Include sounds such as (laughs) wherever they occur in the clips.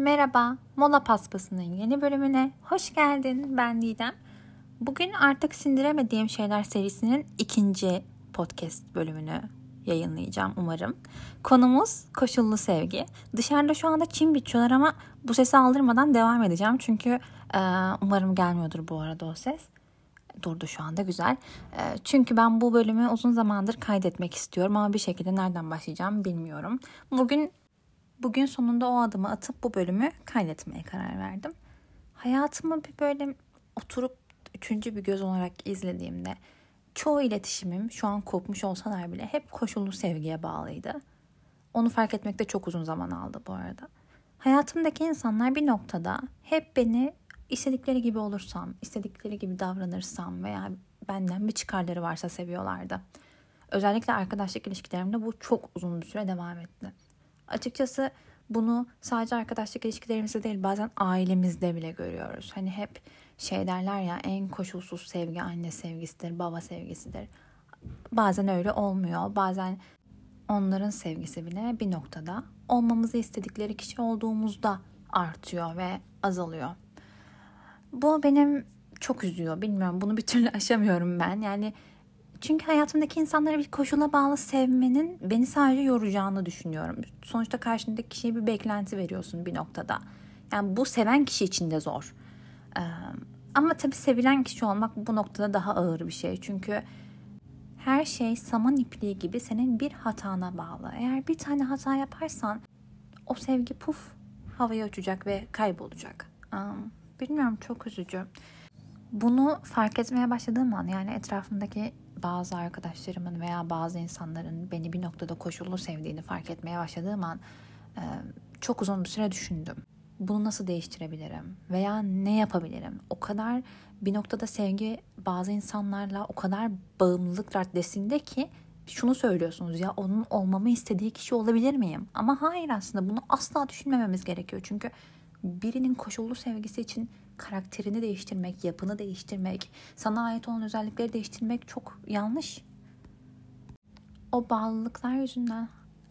Merhaba, Mola Paspası'nın yeni bölümüne hoş geldin. Ben Didem. Bugün artık sindiremediğim şeyler serisinin ikinci podcast bölümünü yayınlayacağım umarım. Konumuz koşullu sevgi. Dışarıda şu anda çim biçiyorlar ama bu sesi aldırmadan devam edeceğim. Çünkü e, umarım gelmiyordur bu arada o ses. Durdu şu anda güzel. E, çünkü ben bu bölümü uzun zamandır kaydetmek istiyorum ama bir şekilde nereden başlayacağım bilmiyorum. Bugün bugün sonunda o adımı atıp bu bölümü kaydetmeye karar verdim. Hayatımı bir böyle oturup üçüncü bir göz olarak izlediğimde çoğu iletişimim şu an kopmuş olsalar bile hep koşullu sevgiye bağlıydı. Onu fark etmekte çok uzun zaman aldı bu arada. Hayatımdaki insanlar bir noktada hep beni istedikleri gibi olursam, istedikleri gibi davranırsam veya benden bir çıkarları varsa seviyorlardı. Özellikle arkadaşlık ilişkilerimde bu çok uzun bir süre devam etti. Açıkçası bunu sadece arkadaşlık ilişkilerimizde değil bazen ailemizde bile görüyoruz. Hani hep şey derler ya en koşulsuz sevgi anne sevgisidir, baba sevgisidir. Bazen öyle olmuyor. Bazen onların sevgisi bile bir noktada olmamızı istedikleri kişi olduğumuzda artıyor ve azalıyor. Bu benim çok üzüyor. Bilmiyorum bunu bir türlü (laughs) aşamıyorum ben. Yani çünkü hayatımdaki insanları bir koşula bağlı sevmenin beni sadece yoracağını düşünüyorum. Sonuçta karşındaki kişiye bir beklenti veriyorsun bir noktada. Yani bu seven kişi için de zor. Ee, ama tabii sevilen kişi olmak bu noktada daha ağır bir şey. Çünkü her şey saman ipliği gibi senin bir hatana bağlı. Eğer bir tane hata yaparsan o sevgi puf havaya uçacak ve kaybolacak. Um, bilmiyorum çok üzücü. Bunu fark etmeye başladığım an yani etrafımdaki bazı arkadaşlarımın veya bazı insanların beni bir noktada koşullu sevdiğini fark etmeye başladığım an çok uzun bir süre düşündüm. Bunu nasıl değiştirebilirim veya ne yapabilirim? O kadar bir noktada sevgi bazı insanlarla o kadar bağımlılık raddesinde ki şunu söylüyorsunuz ya onun olmamı istediği kişi olabilir miyim? Ama hayır aslında bunu asla düşünmememiz gerekiyor. Çünkü birinin koşullu sevgisi için karakterini değiştirmek, yapını değiştirmek, sana ait olan özellikleri değiştirmek çok yanlış. O bağlılıklar yüzünden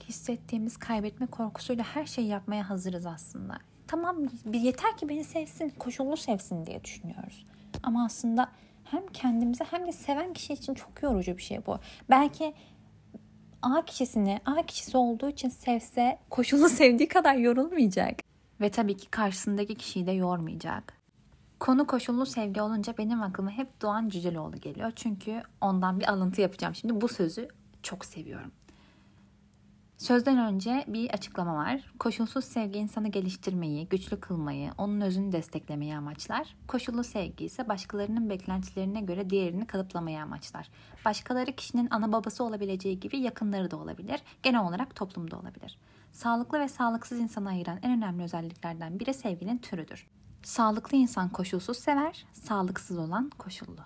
hissettiğimiz kaybetme korkusuyla her şeyi yapmaya hazırız aslında. Tamam yeter ki beni sevsin, koşullu sevsin diye düşünüyoruz. Ama aslında hem kendimize hem de seven kişi için çok yorucu bir şey bu. Belki A kişisini A kişisi olduğu için sevse koşullu (laughs) sevdiği kadar yorulmayacak. Ve tabii ki karşısındaki kişiyi de yormayacak. Konu koşullu sevgi olunca benim aklıma hep Doğan Cüceloğlu geliyor. Çünkü ondan bir alıntı yapacağım. Şimdi bu sözü çok seviyorum. Sözden önce bir açıklama var. Koşulsuz sevgi insanı geliştirmeyi, güçlü kılmayı, onun özünü desteklemeyi amaçlar. Koşullu sevgi ise başkalarının beklentilerine göre diğerini kalıplamayı amaçlar. Başkaları kişinin ana babası olabileceği gibi yakınları da olabilir. Genel olarak toplumda olabilir. Sağlıklı ve sağlıksız insanı ayıran en önemli özelliklerden biri sevginin türüdür. Sağlıklı insan koşulsuz sever, sağlıksız olan koşullu.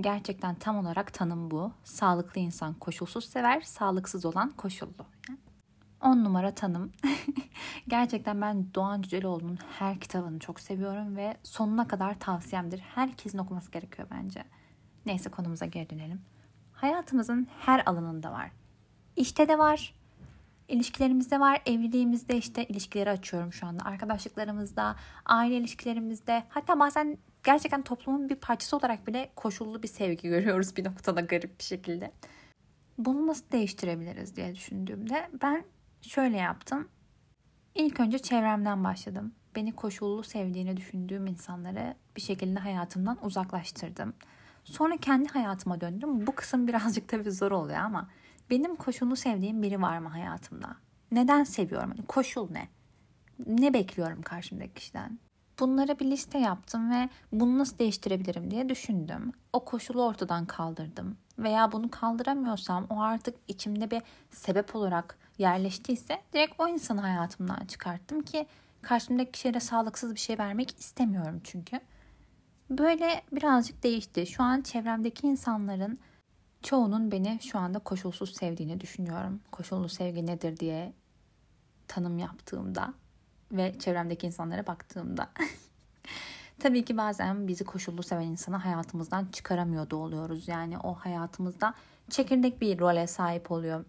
Gerçekten tam olarak tanım bu. Sağlıklı insan koşulsuz sever, sağlıksız olan koşullu. 10 numara tanım. (laughs) Gerçekten ben Doğan Cüceloğlu'nun her kitabını çok seviyorum ve sonuna kadar tavsiyemdir. Herkesin okuması gerekiyor bence. Neyse konumuza geri dönelim. Hayatımızın her alanında var. İşte de var, ilişkilerimizde var. Evliliğimizde işte ilişkileri açıyorum şu anda. Arkadaşlıklarımızda, aile ilişkilerimizde hatta bazen gerçekten toplumun bir parçası olarak bile koşullu bir sevgi görüyoruz bir noktada garip bir şekilde. Bunu nasıl değiştirebiliriz diye düşündüğümde ben şöyle yaptım. İlk önce çevremden başladım. Beni koşullu sevdiğini düşündüğüm insanları bir şekilde hayatımdan uzaklaştırdım. Sonra kendi hayatıma döndüm. Bu kısım birazcık tabii zor oluyor ama benim koşullu sevdiğim biri var mı hayatımda? Neden seviyorum? Hani koşul ne? Ne bekliyorum karşımdaki kişiden? Bunlara bir liste yaptım ve bunu nasıl değiştirebilirim diye düşündüm. O koşulu ortadan kaldırdım. Veya bunu kaldıramıyorsam o artık içimde bir sebep olarak yerleştiyse direkt o insanı hayatımdan çıkarttım ki karşımdaki kişiye sağlıksız bir şey vermek istemiyorum çünkü. Böyle birazcık değişti. Şu an çevremdeki insanların çoğunun beni şu anda koşulsuz sevdiğini düşünüyorum. Koşullu sevgi nedir diye tanım yaptığımda ve çevremdeki insanlara baktığımda. (laughs) Tabii ki bazen bizi koşullu seven insanı hayatımızdan çıkaramıyor da oluyoruz. Yani o hayatımızda çekirdek bir role sahip oluyor.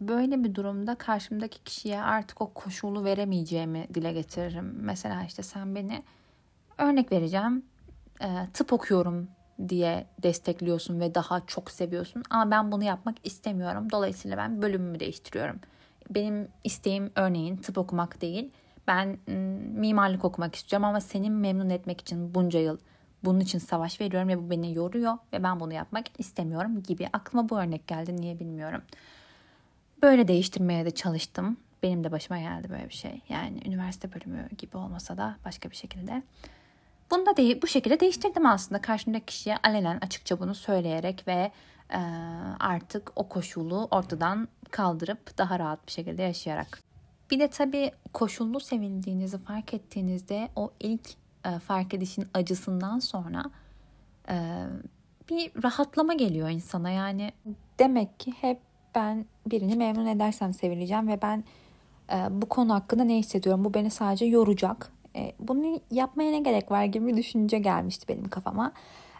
böyle bir durumda karşımdaki kişiye artık o koşulu veremeyeceğimi dile getiririm. Mesela işte sen beni örnek vereceğim e, tıp okuyorum diye destekliyorsun ve daha çok seviyorsun. Ama ben bunu yapmak istemiyorum. Dolayısıyla ben bölümümü değiştiriyorum. Benim isteğim örneğin tıp okumak değil. Ben mimarlık okumak istiyorum ama seni memnun etmek için bunca yıl bunun için savaş veriyorum ve bu beni yoruyor ve ben bunu yapmak istemiyorum gibi. Aklıma bu örnek geldi niye bilmiyorum. Böyle değiştirmeye de çalıştım. Benim de başıma geldi böyle bir şey. Yani üniversite bölümü gibi olmasa da başka bir şekilde. Bunu da değil, bu şekilde değiştirdim aslında. Karşımdaki kişiye alenen açıkça bunu söyleyerek ve e, artık o koşulu ortadan kaldırıp daha rahat bir şekilde yaşayarak. Bir de tabii koşullu sevildiğinizi fark ettiğinizde o ilk e, fark edişin acısından sonra e, bir rahatlama geliyor insana. Yani demek ki hep ben birini memnun edersem sevileceğim ve ben e, bu konu hakkında ne hissediyorum? Bu beni sadece yoracak. E, bunu yapmaya ne gerek var gibi bir düşünce gelmişti benim kafama.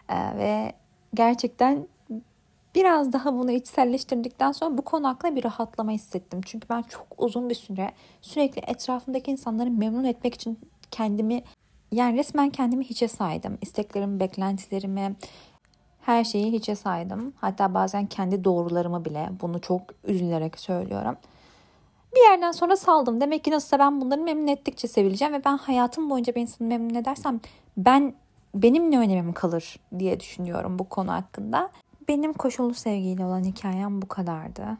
E, ve gerçekten biraz daha bunu içselleştirdikten sonra bu konu hakkında bir rahatlama hissettim. Çünkü ben çok uzun bir süre sürekli etrafımdaki insanları memnun etmek için kendimi yani resmen kendimi hiçe saydım. İsteklerimi, beklentilerimi, her şeyi hiçe saydım. Hatta bazen kendi doğrularımı bile bunu çok üzülerek söylüyorum. Bir yerden sonra saldım. Demek ki nasılsa ben bunları memnun ettikçe sevileceğim ve ben hayatım boyunca bir insanı memnun edersem ben benim ne önemim kalır diye düşünüyorum bu konu hakkında. Benim koşullu sevgiyle olan hikayem bu kadardı. (laughs)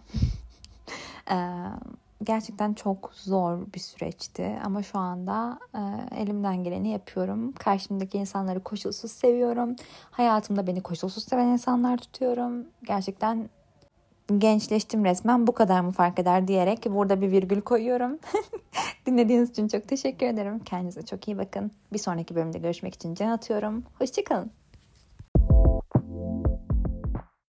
gerçekten çok zor bir süreçti ama şu anda e, elimden geleni yapıyorum. Karşımdaki insanları koşulsuz seviyorum. Hayatımda beni koşulsuz seven insanlar tutuyorum. Gerçekten gençleştim resmen bu kadar mı fark eder diyerek burada bir virgül koyuyorum. (laughs) Dinlediğiniz için çok teşekkür ederim. Kendinize çok iyi bakın. Bir sonraki bölümde görüşmek için can atıyorum. Hoşçakalın.